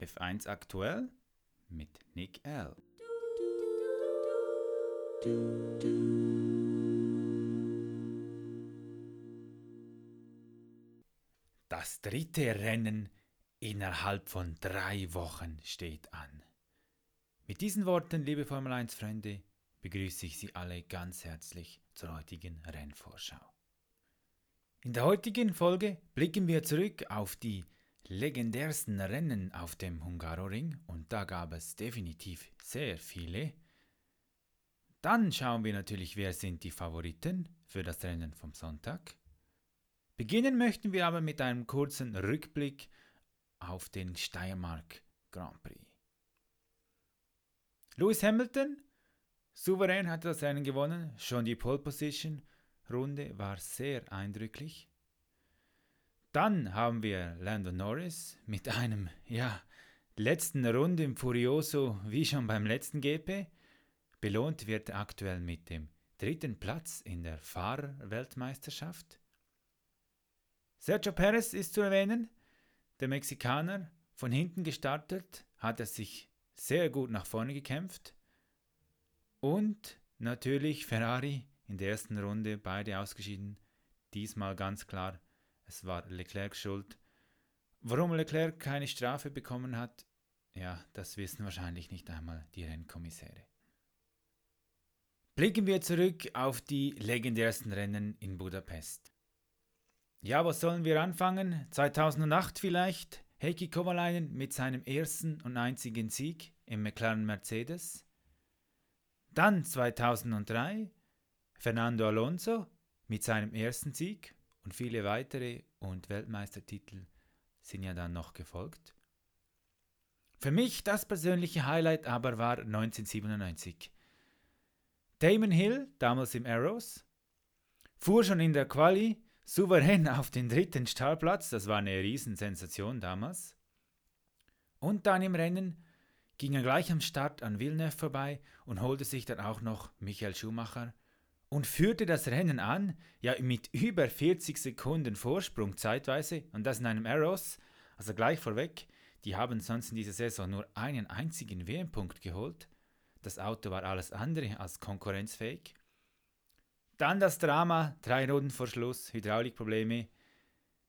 F1 aktuell mit Nick L. Das dritte Rennen innerhalb von drei Wochen steht an. Mit diesen Worten, liebe Formel 1 Freunde, begrüße ich Sie alle ganz herzlich zur heutigen Rennvorschau. In der heutigen Folge blicken wir zurück auf die legendärsten Rennen auf dem Hungaroring und da gab es definitiv sehr viele. Dann schauen wir natürlich, wer sind die Favoriten für das Rennen vom Sonntag. Beginnen möchten wir aber mit einem kurzen Rückblick auf den Steiermark Grand Prix. Lewis Hamilton, souverän hat das Rennen gewonnen, schon die Pole Position Runde war sehr eindrücklich. Dann haben wir Lando Norris mit einem, ja, letzten Runde im Furioso wie schon beim letzten GP. Belohnt wird aktuell mit dem dritten Platz in der Fahrerweltmeisterschaft. Sergio Perez ist zu erwähnen. Der Mexikaner, von hinten gestartet, hat er sich sehr gut nach vorne gekämpft. Und natürlich Ferrari in der ersten Runde, beide ausgeschieden. Diesmal ganz klar, es war Leclercs Schuld. Warum Leclerc keine Strafe bekommen hat, ja, das wissen wahrscheinlich nicht einmal die Rennkommissäre. Blicken wir zurück auf die legendärsten Rennen in Budapest. Ja, was sollen wir anfangen? 2008 vielleicht? Heikki Kovalainen mit seinem ersten und einzigen Sieg im McLaren Mercedes. Dann 2003 Fernando Alonso mit seinem ersten Sieg und viele weitere und Weltmeistertitel sind ja dann noch gefolgt. Für mich das persönliche Highlight aber war 1997. Damon Hill, damals im Arrows, fuhr schon in der Quali souverän auf den dritten Startplatz, das war eine Riesensensation damals. Und dann im Rennen ging er gleich am Start an Villeneuve vorbei und holte sich dann auch noch Michael Schumacher und führte das Rennen an, ja mit über 40 Sekunden Vorsprung zeitweise und das in einem Arrows, also gleich vorweg, die haben sonst in dieser Saison nur einen einzigen WM-Punkt geholt. Das Auto war alles andere als konkurrenzfähig. Dann das Drama, drei Runden vor Schluss, Hydraulikprobleme.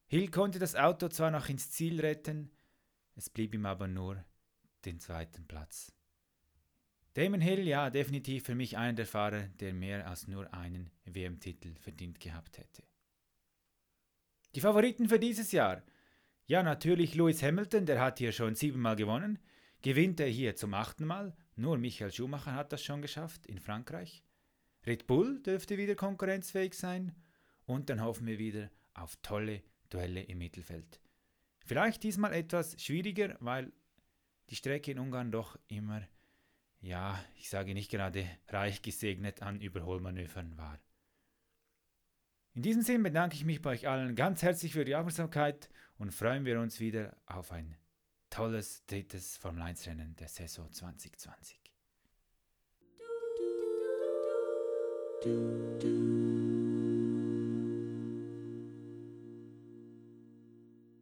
Hill konnte das Auto zwar noch ins Ziel retten, es blieb ihm aber nur den zweiten Platz. Damon Hill, ja, definitiv für mich einer der Fahrer, der mehr als nur einen WM-Titel verdient gehabt hätte. Die Favoriten für dieses Jahr? Ja, natürlich Lewis Hamilton, der hat hier schon siebenmal gewonnen. Gewinnt er hier zum achten Mal? Nur Michael Schumacher hat das schon geschafft in Frankreich. Red Bull dürfte wieder konkurrenzfähig sein und dann hoffen wir wieder auf tolle Duelle im Mittelfeld. Vielleicht diesmal etwas schwieriger, weil die Strecke in Ungarn doch immer, ja, ich sage nicht gerade reich gesegnet an Überholmanövern war. In diesem Sinne bedanke ich mich bei euch allen ganz herzlich für die Aufmerksamkeit und freuen wir uns wieder auf ein tolles drittes Formel 1 Rennen der Saison 2020. do do